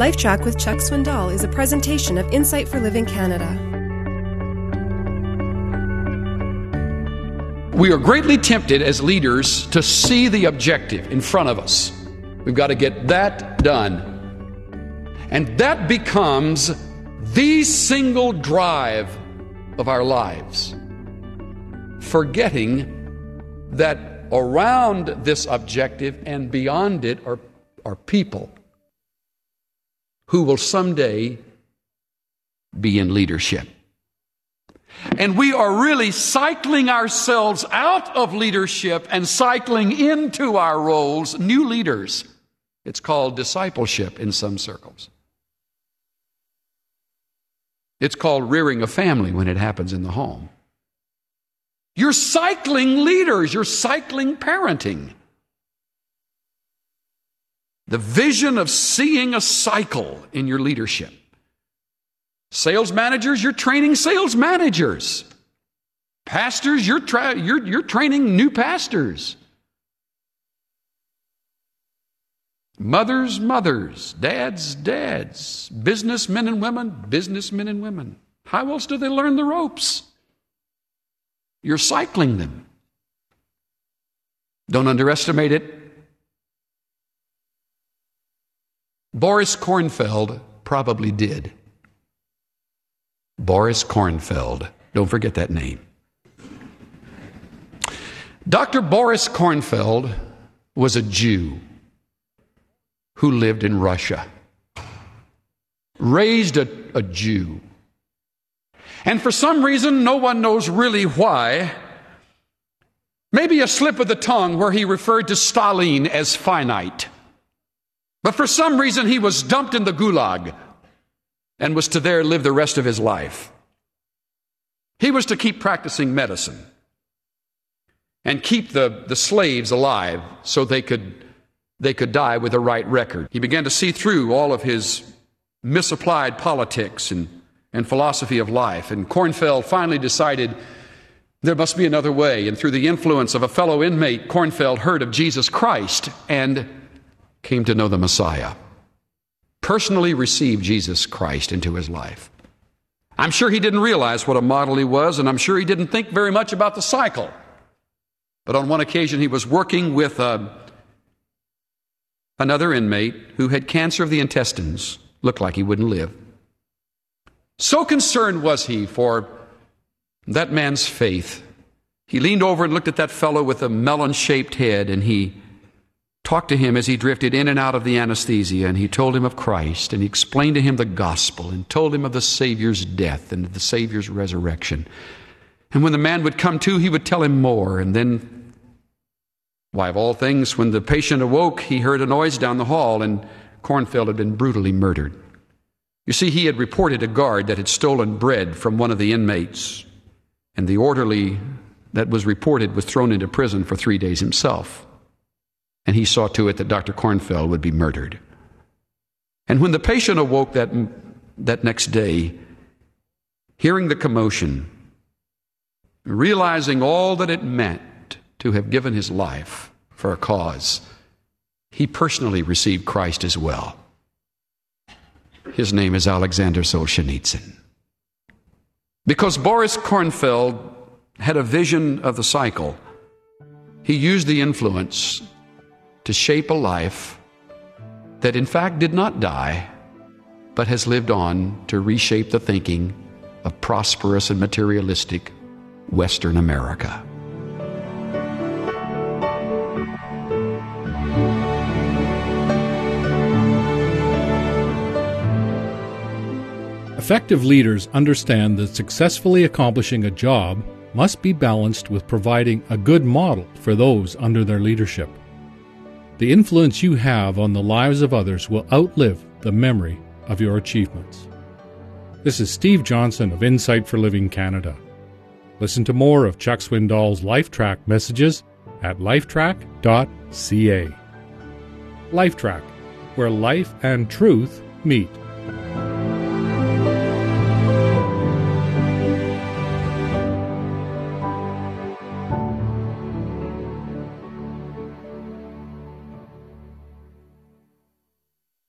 LifeTrac with Chuck Swindoll is a presentation of Insight for Living Canada. We are greatly tempted as leaders to see the objective in front of us. We've got to get that done. And that becomes the single drive of our lives. Forgetting that around this objective and beyond it are, are people who will someday be in leadership. And we are really cycling ourselves out of leadership and cycling into our roles, new leaders. It's called discipleship in some circles. It's called rearing a family when it happens in the home. You're cycling leaders, you're cycling parenting. The vision of seeing a cycle in your leadership. Sales managers, you're training sales managers. Pastors, you're, tra- you're, you're training new pastors. Mothers, mothers. Dads, dads. Businessmen and women, businessmen and women. How else do they learn the ropes? You're cycling them. Don't underestimate it. Boris Kornfeld probably did. Boris Kornfeld. Don't forget that name. Dr. Boris Kornfeld was a Jew who lived in Russia, raised a, a Jew. And for some reason, no one knows really why, maybe a slip of the tongue where he referred to Stalin as finite. But for some reason, he was dumped in the gulag and was to there live the rest of his life. He was to keep practicing medicine and keep the, the slaves alive so they could, they could die with a right record. He began to see through all of his misapplied politics and, and philosophy of life. And Kornfeld finally decided there must be another way. And through the influence of a fellow inmate, Kornfeld heard of Jesus Christ and came to know the Messiah, personally received Jesus Christ into his life. I'm sure he didn't realize what a model he was, and I'm sure he didn't think very much about the cycle. But on one occasion, he was working with uh, another inmate who had cancer of the intestines, looked like he wouldn't live. So concerned was he for that man's faith. He leaned over and looked at that fellow with a melon shaped head, and he talked to him as he drifted in and out of the anesthesia, and he told him of Christ, and he explained to him the gospel, and told him of the Savior's death and the Savior's resurrection. And when the man would come to, he would tell him more, and then, why, of all things, when the patient awoke, he heard a noise down the hall, and Kornfeld had been brutally murdered. You see, he had reported a guard that had stolen bread from one of the inmates, and the orderly that was reported was thrown into prison for three days himself and he saw to it that Dr. Kornfeld would be murdered. And when the patient awoke that, that next day, hearing the commotion, realizing all that it meant to have given his life for a cause, he personally received Christ as well. His name is Alexander Solzhenitsyn. Because Boris Kornfeld had a vision of the cycle, he used the influence to shape a life that in fact did not die, but has lived on to reshape the thinking of prosperous and materialistic Western America. Effective leaders understand that successfully accomplishing a job must be balanced with providing a good model for those under their leadership. The influence you have on the lives of others will outlive the memory of your achievements. This is Steve Johnson of Insight for Living Canada. Listen to more of Chuck Swindoll's LifeTrac messages at lifetrac.ca. LifeTrac, where life and truth meet.